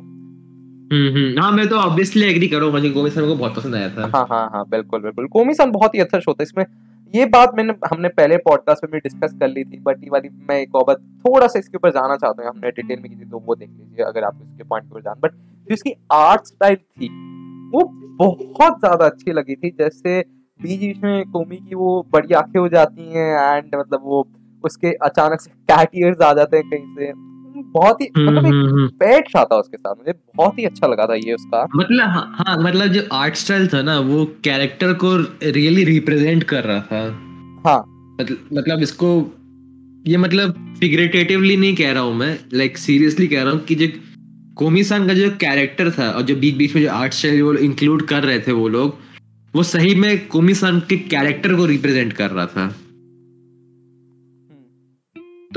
हम्म हम्म हाँ मैं तो ऑब्वियसली एग्री करूँगा मुझे कोमी सान को बहुत पसंद आया था। हाँ हाँ हाँ बिल्कुल बिल्कुल। कोमी सन बहुत ही अच्छा शो था। इसमें ये बात मैंने, हमने पहले पॉडकास्ट में भी डिस्कस कर ली थी बट ये वाली मैं एक और थोड़ा सा इसके ऊपर जाना चाहता हूँ, हमने डिटेल में की थी तो वो देख लीजिए अगर आप इसके पॉइंट के ऊपर जान बट जो इसकी आर्ट स्टाइल थी, वो बहुत ज़्यादा अच्छी लगी थी, जैसे बीच बीच में कोमी की वो बड़ी आँखें हो जाती हैं एंड मतलब वो उसके अचानक से कैट ईयर्स आ जाते हैं कहीं से। बहुत ही हम्म, मतलब एक हम्म, हम्म। पेट सा था उसके साथ मुझे बहुत ही अच्छा लगा था ये उसका। मतलब हाँ हाँ मतलब जो आर्ट स्टाइल था ना वो कैरेक्टर को रियली रिप्रेजेंट कर रहा था। हाँ। मतलब मतलब इसको ये मतलब फिगरेटिवली नहीं कह रहा हूँ मैं लाइक सीरियसली कह रहा हूँ कि जो कोमी सान का जो कैरेक्टर था और जो बीच बीच में जो आर्ट स्टाइल वो इंक्लूड कर रहे थे वो लोग वो सही में कोमी सान के कैरेक्टर को रिप्रेजेंट कर रहा था।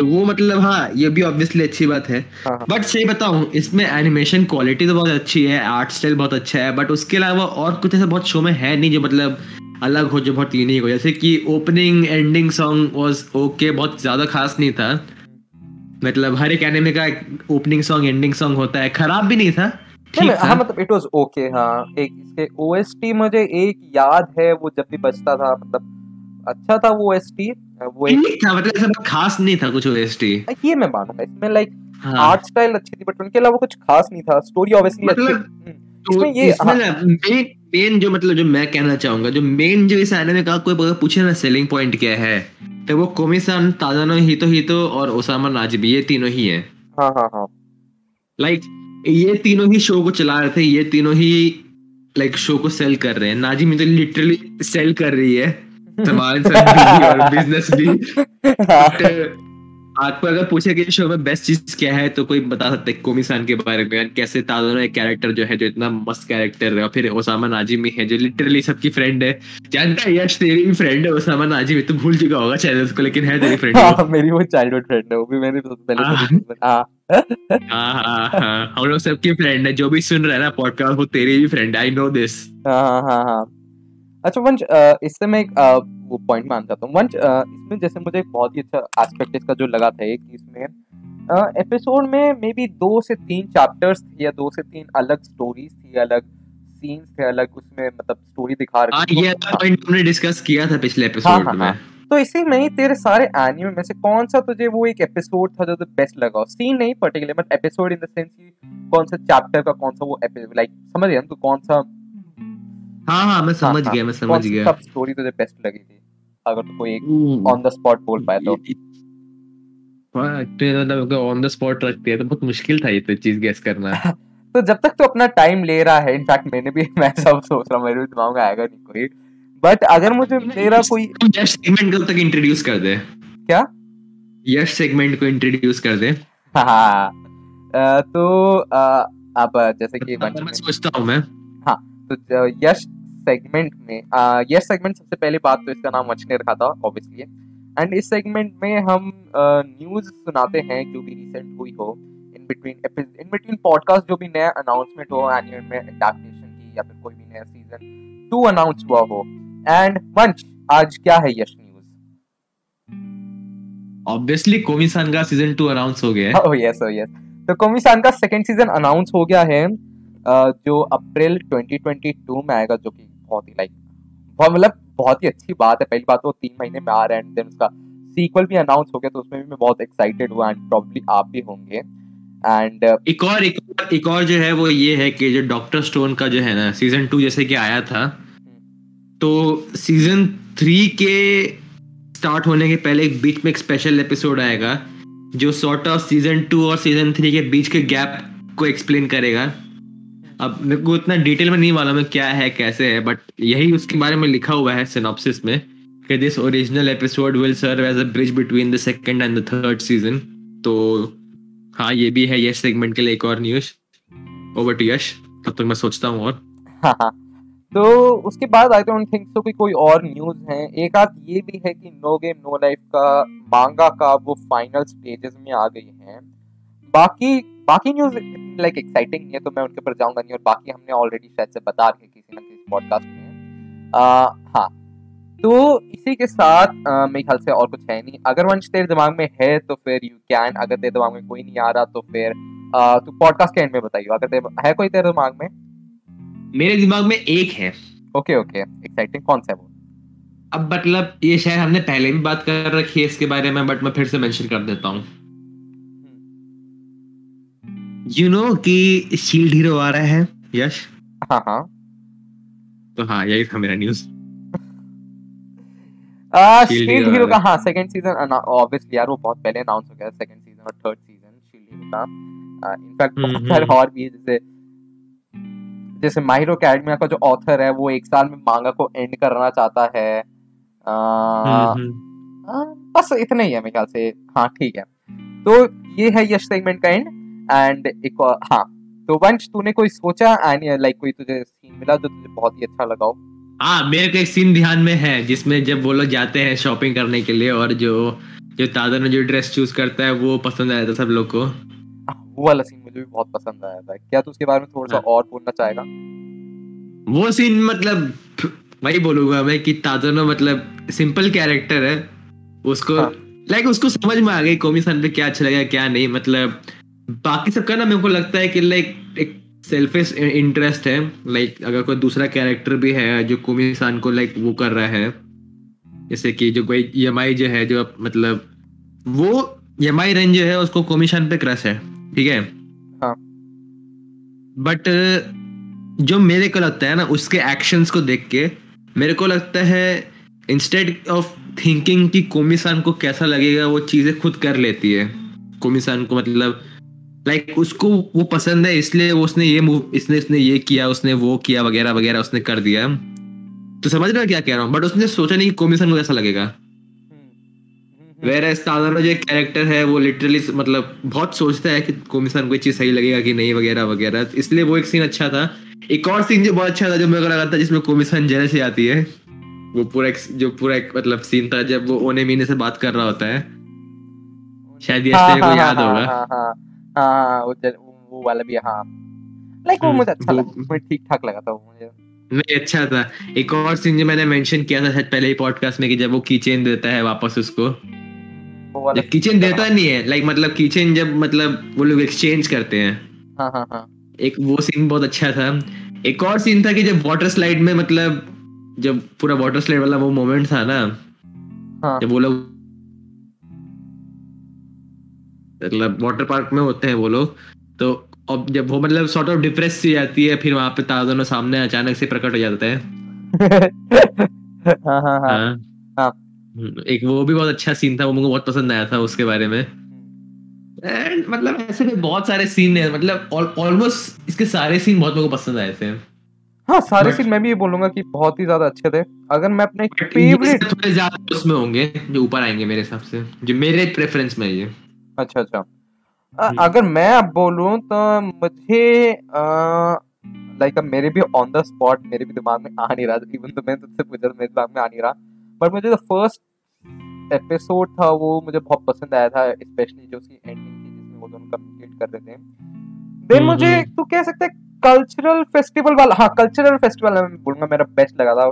तो वो मतलब हाँ ये भी ऑब्वियसली अच्छी बात है। हाँ हाँ। बट सही बताऊँ इसमें एनिमेशन क्वालिटी तो बहुत अच्छी है आर्ट स्टाइल बहुत अच्छा है बट उसके अलावा और कुछ ऐसा बहुत शो में है नहीं जो मतलब अलग हो जो बहुत यूनिक हो। जैसे कि opening ending song was okay बहुत ज़्यादा खास नहीं था। मतलब हर एक एनिमे का ओपनिंग सॉन्ग एंडिंग सॉन्ग होता है। खराब भी नहीं था हाँ मतलब इट वाज ओके हाँ। एक इसके ओएसटी मुझे एक याद है वो जब भी बजता था मतलब अच्छा था वो ओएसटी वो एक था मतलब ऐसा खास नहीं था कुछ ओएसटी ये मैं इसमें लाइक हाँ। आर्ट स्टाइल अच्छी थी बट उनके अलावा कुछ खास नहीं था। स्टोरी ऑब्वियसली अच्छी मतलब हम्म, तो इसमें ये इसमें ना मेन मेन जो मतलब जो मैं कहना चाहूँगा जो मेन जो इस एनिमे का कोई अगर पूछे ना सेलिंग पॉइंट क्या है तो वो कोमिसान तादानो हितो हितो और ओसामा नाजिबी ये तीनों ही हैं। हाँ हाँ हाँ। लाइक ये तीनों ही शो को चला रहे थे ये तीनों ही लाइक शो को सेल कर रहे हैं। नाजिमी तो लिटरली सेल कर रही है। सब और बिज़नेस भी आपको अगर पूछे कि शो में बेस्ट चीज़ क्या है तो कोई बता सकता है कोमिसान के बारे में कैसे तादोनो एक कैरेक्टर जो है जो इतना मस्त कैरेक्टर है और फिर ओसामा नाजिमी है जो लिटरली सबकी फ्रेंड है। जानता है यश तेरी भी फ्रेंड है ओसामा नाजिमी तो भूल चुका होगा शायद उसको लेकिन है तेरी फ्रेंड हाँ मेरी वो चाइल्डहुड फ्रेंड है वो भी मैंने सबसे पहले हाँ। हाँ। हाँ हाँ हम लोग सबकी फ्रेंड है जो भी सुन रहा है ना पॉडकास्ट वो तेरी भी फ्रेंड आई नो दिस हाँ हाँ हाँ। अच्छा वंश इससे मैं एक वो पॉइंट मान जाता हूँ। वंश इसमें जैसे मुझे एक बहुत ही अच्छा एस्पेक्ट इसका जो लगा था एक इसमें एपिसोड में मे बी दो से तीन चैप्टर्स थे या दो से तीन अलग स्टोरीज थी अलग सीन्स थे अलग उसमें मतलब स्टोरी दिखा हाँ रखी ये पॉइंट हमने डिस्कस किया था पिछले एपिसोड हाँ, में। हाँ। तो इसी में ही तेरे सारे एनिमे में से कौन सा तुझे वो एक एपिसोड था जो तुझे बेस्ट लगा सीन नहीं particular but episode in the sense कि कौन सा चैप्टर का कौन सा वो लाइक समझ गया ना तू कौन सा हाँ हाँ मैं समझ हाँ, गया मैं समझ गया। सब स्टोरी तुझे बेस्ट लगी थी? अगर तू कोई एक ऑन द स्पॉट बोल पाए तो। मतलब ऑन द स्पॉट रखते हैं तो बहुत मुश्किल था ये तो चीज़ गेस करना। तो जब तक तू अपना टाइम ले रहा है इनफैक्ट मैंने भी मैं सब सोच रहा हूँ मेरे भी दिमाग में आएगा नहीं कोई। बट अगर मुझे मेरा कोई तू यश सेगमेंट कब तक इंट्रोड्यूस कर दे। क्या? यश सेगमेंट को इंट्रोड्यूस कर दे। हाँ। तो अब जैसे कि मैं सोचता हूँ मैं। तो यश सेगमेंट में अ, यश सेगमेंट सबसे पहले बात तो इसका नाम वंश ने रखा था ऑब्वियसली एंड इस सेगमेंट में हम न्यूज़ सुनाते हैं जो भी रिसेंट हुई हो in between in between podcast जो भी नया अनाउंसमेंट हो एनिमे में एडेप्टेशन की या फिर कोई भी नया सीज़न टू अनाउंस हुआ हो. एंड वंश आज क्या है Yash news obviously Komi san का सीज़न टू अनाउंस हो गया है. ओह यस ओह यस तो कोमिसान का सेकंड सीज़न अनाउंस हो गया है. जो अप्रैल 2022 में आएगा, जो कि बहुत ही लाइक मतलब बहुत ही अच्छी बात है। पहली बात वो तीन महीने में आ रहा है एंड देन उसका सीक्वल भी अनाउंस हो गया तो उसमें भी मैं बहुत एक्साइटेड हुआ एंड प्रॉब्ली आप भी होंगे। एंड एक और एक और एक और जो है वो ये है कि जो डॉक्टर स्टोन का जो है ना सीज़न टू जैसे कि आया था तो सीज़न थ्री के स्टार्ट होने के पहले एक बीच में एक स्पेशल एपिसोड आएगा, जो सॉर्ट ऑफ़ सीज़न टू और सीज़न थ्री के बीच के गैप को एक्सप्लेन करेगा। अब मेरे को इतना डिटेल में नहीं मालूम है क्या है, कैसे है बट यही उसके बारे में लिखा हुआ है सिनॉप्सिस में कि this original episode will serve as a bridge between the second and the third season तो हाँ ये भी है यश सेगमेंट के लिए एक और न्यूज़ ओवर टू यश तब तक मैं सोचता हूँ और। तो उसके बाद आई डोंट थिंक सो कि कोई और न्यूज़ है। एक आध ये भी है कि नो गेम नो लाइफ का मांगा का वो फाइनल स्टेजेस में आ गई है। बाकी बाकी न्यूज़ लाइक एक्साइटिंग नहीं है तो मैं उनके ऊपर जाऊँगा नहीं और बाकी हमने ऑलरेडी शायद से बता रखे किसी ना किसी पॉडकास्ट में। हाँ। तो इसी के साथ मेरे ख्याल से और कुछ है नहीं। अगर वंश तेरे दिमाग में है तो फिर यू कैन अगर तेरे दिमाग में कोई नहीं आ रहा तो फिर तू पॉडकास्ट के एंड में बताइए अगर तेरे है कोई तेरे दिमाग में? मेरे दिमाग में एक है। ओके ओके एक्साइटिंग कौन सा है वो? अब मतलब ये शायद हमने पहले भी बात कर रखी है इसके बारे में बट मैं फिर से मेंशन कर देता हूँ। यू नो कि शील्ड हीरो आ रहा है यश? हाँ हाँ। तो हाँ यही था मेरा न्यूज़ शील्ड हीरो का हाँ। सेकंड सीज़न ऑब्वियसली यार वो बहुत पहले अनाउंस हो गया सेकंड सीज़न और थर्ड सीज़न शील्ड हीरो का। इनफैक्ट बहुत हम्म, सारे हम्म। और भी है जैसे जैसे माहिरो का जो ऑथर है वो एक साल में मांगा को एंड करना चाहता है। आ, आ, बस इतना ही है मेरे ख्याल से। हाँ ठीक है। तो ये है यश सेगमेंट का एंड एंड एक हाँ। तो वंश तूने कोई सोचा? एंड लाइक कोई तुझे सीन मिला जो तुझे बहुत ही अच्छा लगा हो? हाँ मेरे को एक सीन ध्यान में है जिसमें जब वो लोग जाते हैं शॉपिंग करने के लिए और जो जो तादर ने जो ड्रेस चूज़ करता है वो पसंद आया था सब लोग को। हाँ, वो वाला सीन मुझे भी बहुत पसंद आया था। क्या तू उसके बारे में थोड़ा सा हाँ। और बोलना चाहेगा? वो सीन मतलब वही बोलूँगा मैं कि तादोनो मतलब सिंपल कैरेक्टर है। उसको हाँ। लाइक उसको समझ में आ गई कोमी सन पे क्या अच्छा लगा क्या नहीं मतलब बाकी सबका ना मेरे को लगता है कि लाइक एक सेल्फिश इंटरेस्ट है। लाइक अगर कोई दूसरा कैरेक्टर भी है जो कोमी सान को लाइक वो कर रहा है जैसे कि जो कोई यमाई जो है जो मतलब वो यमाई रेंज जो है उसको कोमी सान पे क्रश है ठीक है? हाँ। बट जो मेरे को लगता है ना उसके एक्शंस को देख के मेरे को लगता है इंस्टेड ऑफ़ थिंकिंग कि कोमिसान को कैसा लगेगा वो चीज़ें खुद कर लेती है। कोमिसान को मतलब लाइक like, उसको वो पसंद है इसलिए वो उसने ये मूव इसने इसने ये किया उसने वो किया वगैरह वगैरह उसने कर दिया। तो समझ रहे हो क्या कह रहा हूँ? बट उसने सोचा नहीं कि कोमिसान को कैसा लगेगा। वेर साधारण जो कैरेक्टर है वो लिटरली मतलब बहुत सोचता है कि कोमिसान को चीज़ सही लगेगा कि नहीं वगैरह वगैरह। इसलिए वो एक सीन अच्छा था। एक और सीन जो बहुत अच्छा था जो मेरे को लगा था जिसमें कोमिसान जेल से आती है वो पूरा जो पूरा एक मतलब सीन था जब वो ओने मीने से बात कर रहा होता है। शायद ये हाँ, तेरे को हाँ, याद हाँ, होगा। हाँ, वो जल- वो वाला भी हाँ। लाइक वो मुझे अच्छा लगा मुझे ठीक ठाक लगा था वो मुझे। नहीं अच्छा था। एक और सीन जो मैंने मेंशन किया था शायद पहले ही पॉडकास्ट में कि जब वो कीचेन देता है वापस उसको। वो जब किचन देता नहीं है लाइक मतलब किचन जब मतलब वो लोग एक्सचेंज करते हैं। हाँ हाँ हाँ। एक वो सीन बहुत अच्छा था। एक और सीन था कि जब वाटर स्लाइड में मतलब जब पूरा वाटर स्लाइड वाला वो मोमेंट था ना हाँ। जब वो लोग मतलब वाटर पार्क में होते हैं वो लोग। तो अब जब वो मतलब सॉर्ट ऑफ़ डिप्रेस सी जाती है फिर वहाँ पे ताजोनो सामने अचानक से प्रकट हो जाता है। हाँ हाँ हाँ। एक वो भी बहुत अच्छा सीन था वो मुझे बहुत पसंद आया था उसके बारे में। एंड मतलब ऐसे भी बहुत सारे सीन है मतलब ऑलमोस्ट इसके सारे सीन बहुत मेरे को पसंद आए थे। हाँ सारे सीन मैं भी ये बोलूँगा कि बहुत ही ज़्यादा अच्छे थे। अगर मैं अपने फेवरेट थोड़े ज़्यादा उसमें होंगे जो ऊपर आएँगे मेरे हिसाब से जो मेरे प्रेफरेंस में है ये। अच्छा अच्छा। अगर मैं अब बोलूँ तो मुझे लाइक अब मेरे भी ऑन द स्पॉट मेरे भी दिमाग में आ नहीं रहा इवन तो मैंने तुझसे पूछा मेरे दिमाग में आ नहीं रहा बट मुझे जो फ़र्स्ट एपिसोड था वो मुझे बहुत पसंद आया था स्पेशली जो उसकी एंडिंग थी जिसमें वो दोनों कम्युनिकेट कर रहे थे देन हम्म, मुझे हम्म। तू कह सकते कल्चरल फेस्टिवल वाला हाँ कल्चरल फेस्टिवल मैं बोलूँगा मेरा बेस्ट लगा था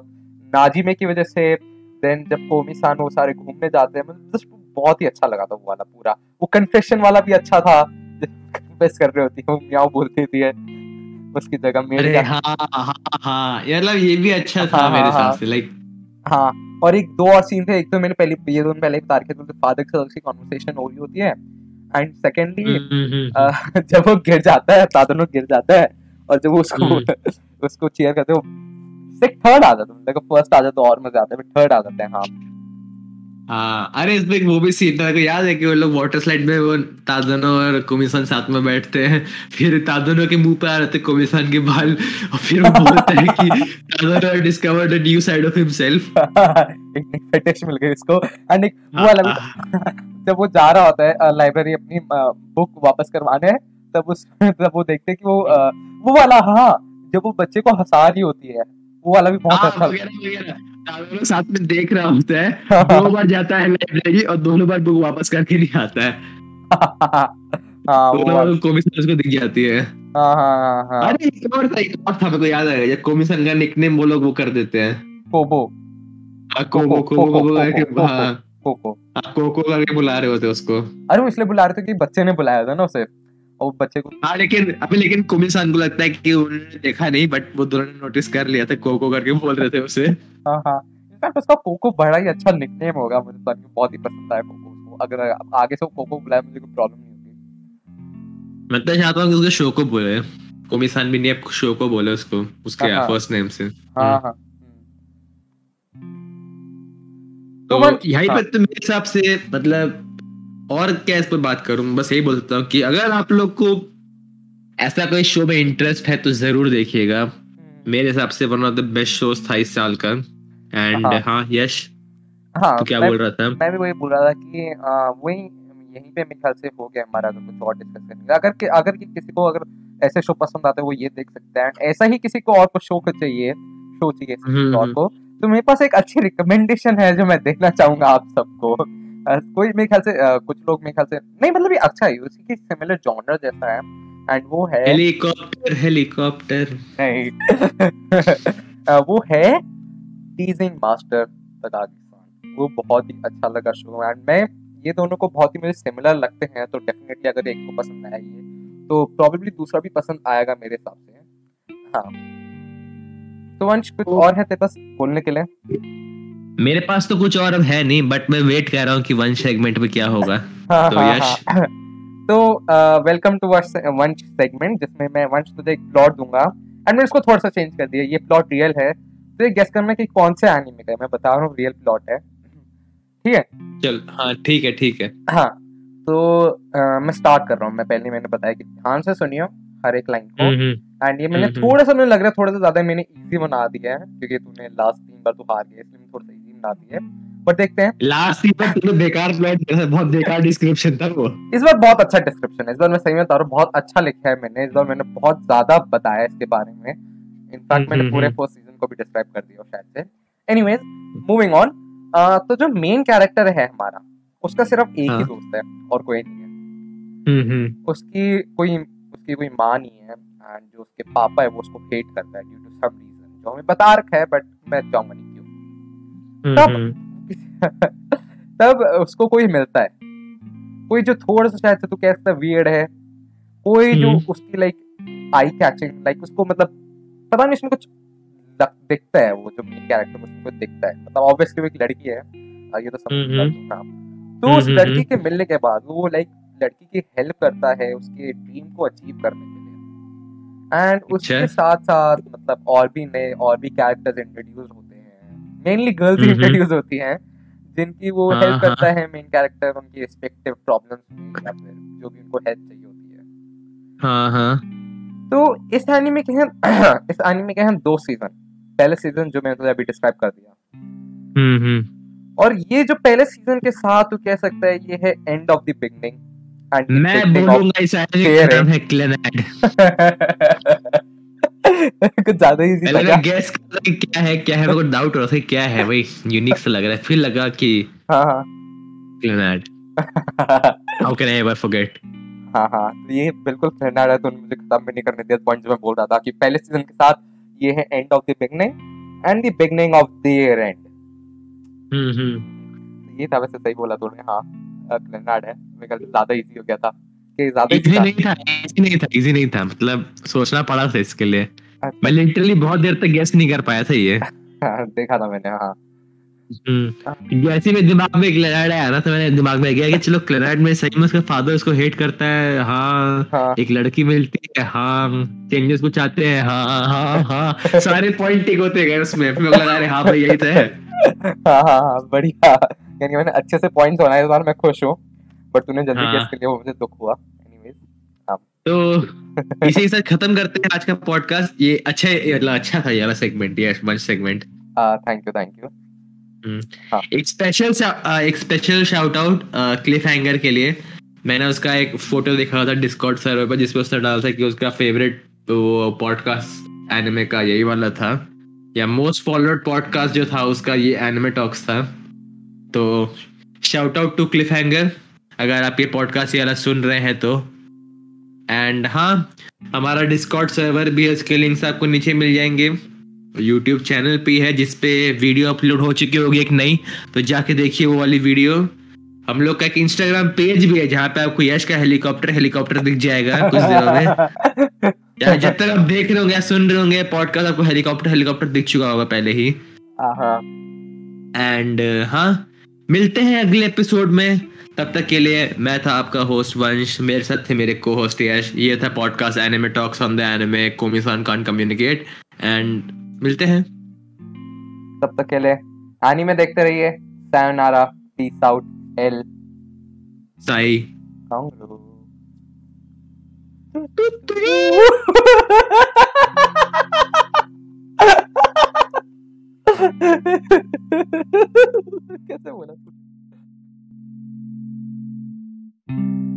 नाजिमे की वजह से देन जब कोमी सान वो सारे घूमने जाते हैं just बहुत ही अच्छा लगा था वो वाला पूरा वो कन्फेशन वाला भी अच्छा था कन्फेस कर रही होती है वो म्याओ बोलती थी है उसकी जगह मेरे हाँ हाँ हाँ ये मतलब ये भी अच्छा था हाँ, मेरे हाँ, हिसाब हाँ। से लाइक हाँ और एक दो और सीन थे एक तो मैंने पहले ये दोनों पहले बता रखे थे फादर के साथ उसकी कॉन्वर्सेशन हो रही होती है एंड सेकेंडली हम्म, जब वो गिर जाता है तादनो गिर जाता है और जब उसको हम्म। उसको चेयर करते हो थर्ड आ जाता है फ़र्स्ट आ जाता है और मज़ा आता है थर्ड आ जाता हाँ हाँ अरे इसमें एक वो भी सीन था को याद है कि वो लोग वाटर स्लाइड में वो तादनो और कोमिसन साथ में बैठते हैं फिर तादनो के मुँह पे आ रहे थे कोमिसन के बाल और फिर वो बोलता है कि Tadano discovered a new side of himself एक फेटिश मिल गई इसको। एंड एक वो वाला भी जब वो जा रहा होता है लाइब्रेरी अपनी बुक वापस करवाने तब उस तब वो देखते हैं कि वो वो वाला हाँ जब वो बच्चे को हंसा रही होती है वो वाला भी बहुत अच्छा वगैरह वगैरह। साथ में देख रहा होता है। दो बार जाता है लाइब्रेरी और दोनों बार बुक वापस करके नहीं आता है। हाँ वो उसको दिख जाती है। हाँ हाँ हाँ हाँ। अरे एक और था एक और था मेरे को याद आया जब कोमिसन का निकनेम वो लोग वो कर देते हैं। कोबो हाँ, करके हाँ। कोको हाँ, कोको करके बुला रहे होते उसको। अरे वो इसलिए बुला रहे थे कि बच्चे ने बुलाया था ना उसे। और बच्चे को हाँ लेकिन अभी लेकिन कुमिसान को लगता है कि उन्होंने देखा नहीं बट वो दोनों ने नोटिस कर लिया था कोको करके बोल रहे थे उसे। हाँ हाँ। इनफैक्ट उसका कोको बड़ा ही अच्छा निकनेम होगा मुझे तो बहुत ही पसंद आया कोको उसको। अगर आगे से वो कोको बुलाए मुझे कोई प्रॉब्लम नहीं होगी। मैं तो चाहता हूँ कि उसको शो को बोले। कोमिसान भी नहीं अब शो को बोले उसको उसके हाँ, हाँ। फ़र्स्ट नेम से। हाँ हम्म। हाँ। तो तो यहीं हाँ। पर तो मेरे हिसाब से मतलब और क्या इस पर बात करूँ? बस यही बोल सकता हूँ कि अगर आप लोग को ऐसा कोई शो में इंटरेस्ट है तो ज़रूर देखिएगा। हम्म, मेरे हिसाब से one of the best shows था इस साल का। एंड हाँ। हाँ यश हाँ तो क्या बोल रहा था? मैं भी वही बोल रहा था कि वही यहीं पे मेरे ख्याल से हो गया हमारा अगर कुछ और डिस्कस करने अगर कि- अगर कि किसी को अगर ऐसे शो पसंद आते हैं वो ये देख सकते हैं। ऐसा ही किसी को और कुछ शो को चाहिए शो चाहिए हम्म, और को तो मेरे पास एक अच्छी रिकमेंडेशन है जो मैं देना चाहूँगा आप सबको। कोई मेरे ख्याल से कुछ लोग मेरे ख्याल से नहीं मतलब ये अच्छा है उसी की सिमिलर जॉनर जैसा है एंड वो है हेलीकॉप्टर हेलीकॉप्टर नहीं। वो है टीजिंग मास्टर तगागिस्तान वो बहुत ही अच्छा लगा शो एंड मैं ये दोनों को बहुत ही मुझे सिमिलर लगते हैं तो डेफिनेटली अगर एक को पसंद आया ये तो प्रॉब्लली दूसरा भी पसंद आएगा मेरे हिसाब से। हाँ। तो वंश कुछ और है तेरे पास बोलने के लिए? मेरे पास तो कुछ और अब है नहीं बट मैं वेट कर रहा हूँ कि वन सेगमेंट में क्या होगा। हाँ, तो हाँ, यश? हाँ. तो वेलकम टू वंश सेगमेंट जिसमें मैं वंश तुझे एक प्लॉट दूँगा। एंड मैंने इसको थोड़ा सा चेंज कर दिया ये प्लॉट रियल है। तो ये गेस करना कि कौन से एनिमे का है मैं बता रहा हूँ रियल प्लॉट है। ठीक है? चल हाँ ठीक है ठीक है। हाँ तो uh, मैं स्टार्ट कर रहा हूँ। मैं पहले मैंने बताया कि ध्यान से सुनियो हर एक लाइन को। हम्म, हम्म, एंड ये मैंने हम्म, थोड़ा सा मुझे लग रहा है थोड़ा सा ज़्यादा मैंने इजी बना दिया है क्योंकि तूने लास्ट तीन बार तू हार गया इसलिए थोड़ा सा बना दिया है। पर देखते हैं। लास्ट सीन में तूने बेकार प्लॉट दिया बहुत बेकार डिस्क्रिप्शन था वो। इस बार बहुत अच्छा डिस्क्रिप्शन है। इस बार मैं सही में बता रहा हूँ बहुत अच्छा लिखा है मैंने। इस बार मैंने बहुत ज़्यादा बताया इसके बारे में। इनफैक्ट मैंने हम्म, पूरे हम्म। फ़र्स्ट सीज़न को भी डिस्क्राइब कर दिया शायद से। एनीवेज मूविंग ऑन तो जो मेन कैरेक्टर है हमारा उसका सिर्फ़ एक ही हाँ। दोस्त है और कोई नहीं है। हम्म, हम्म, उसकी कोई उसकी कोई माँ नहीं है एंड जो उसके पापा है वो उसको हेट करता है ड्यू टू सम रीजन जो हमें बता रखा है बट मैं चाहूँगा नहीं हम्म, तब- हम्म, तब उसको कोई मिलता है कोई जो थोड़ा सा शायद से तू कह सकता वियर्ड है कोई जो हम्म। उसकी लाइक आई कैचिंग लाइक उसको मतलब पता नहीं उसमें कुछ दिखता है वो जो मेन कैरेक्टर उसमें कुछ दिखता है मतलब ऑब्वियसली वो एक लड़की है आ, ये तो सब हम्म, समझता हूँ, हाँ। तो उस हम्म, लड़की हम्म। के मिलने के बाद वो लाइक लड़की की हेल्प करता है उसके ड्रीम को अचीव करने के लिए एंड उसके अच्छा। साथ साथ मतलब और भी नए और भी कैरेक्टर्स इंट्रोड्यूस होते हैं मेनली गर्ल्स हम्म, इंट्रोड्यूस होती हैं जिनकी वो हाँ, हेल्प करता हाँ। है मेन कैरेक्टर उनकी रिस्पेक्टिव प्रॉब्लम्स या फिर जो भी उनको हेल्प चाहिए होती है। हाँ हाँ। तो इस एनीमे के हैं इस एनीमे के हैं दो सीज़न पहले सीज़न जो मैंने तुझे अभी डिस्क्राइब कर दिया। हम्म हम्म और ये जो पहले सीज़न के साथ तू कह सकता है ये है end of the beginning and मैं बोलूँगा इस Fair का नाम है क्लेनाड कुछ ज़्यादा ही पहले मैं गेस कर कि क्या है क्या है मेरे को डाउट हो रहा था क्या है भाई यूनिक सा लग रहा है। फिर लगा कि हाँ हाँ। Clannad how can I ever forget हाँ हाँ। तो ये बिल्कुल रहा है तूने मुझे खत्म भी नहीं करने दिया। पॉइंट जो मैं बोल रहा था कि पहले सीज़न के साथ ये है end of the beginning and the beginning of their end hmm hmm. ये था वैसे सही बोला तूने हाँ। क्लेनाड है। मेरे ज़्यादा इजी हो गया था। कि ज़्यादा इजी नहीं था इजी नहीं था इजी नहीं था। मतलब सोचना पड़ा था इसके लिए। मैं लिटरली बहुत देर तक गेस नहीं कर पाया था ये। देखा था मैंने हाँ। हम्म। जैसे ही दिमाग में क्लेनाड आया ना तो मैंने दिमाग में गया कि चलो क्लेनाड में सही में उसका फादर उसको हेट करता है हाँ। हाँ। एक लड़की मिलती है हाँ। चेंजेस कुछ आते हैं हाँ हाँ हाँ। सारे पॉइंट टिक होते गए उसमें। फिर लगा अरे हाँ भाई यही तो है। हाँ हाँ हाँ बढ़िया। यानी मैंने अच्छे से पॉइंट्स बनाए इस बार मैं खुश हूँ। बट तूने जल्दी हाँ। गेस कर लिया मुझे दुख हुआ। तो इसी के साथ खत्म करते हैं आज का पॉडकास्ट ये अच्छा अच्छा था ये वाला सेगमेंट ये मंच segment thank you thank you एक स्पेशल एक special shout out Cliff hanger के लिए। मैंने उसका एक फ़ोटो देखा था डिस्कॉर्ड सर्वर पर जिसपे उसने डाला था कि उसका फेवरेट वो पॉडकास्ट एनिमे का यही वाला था। या मोस्ट फॉलोड पॉडकास्ट जो था उसका ये एनिमे टॉक्स था। तो shout out to Cliff hanger अगर आप ये पॉडकास्ट ये वाला सुन रहे हैं तो एंड हाँ हमारा डिस्कॉर्ड सर्वर भी है उसके लिंक्स आपको नीचे मिल जाएँगे। यूट्यूब चैनल पे है जिसपे वीडियो अपलोड हो चुकी होगी एक नई तो जाके देखिए वो वाली वीडियो हम लोग का एक इंस्टाग्राम पेज भी है जहाँ पे आपको यश का हेलीकॉप्टर हेलीकॉप्टर दिख जाएगा कुछ दिनों में। या जब तक आप देख रहे होंगे या सुन रहे होंगे पॉडकास्ट आपको हेलीकॉप्टर हेलीकॉप्टर दिख चुका होगा पहले ही। हाँ एंड हाँ मिलते हैं अगले एपिसोड में। तब तक के लिए मैं था आपका होस्ट वंश मेरे साथ थे मेरे को होस्ट यश। ये था podcast anime talks on the anime Komi san can't communicate and मिलते हैं। तब तक के लिए एनीमे देखते रहिए। Sayonara peace out El Psy Kongroo कैसे बोला thank you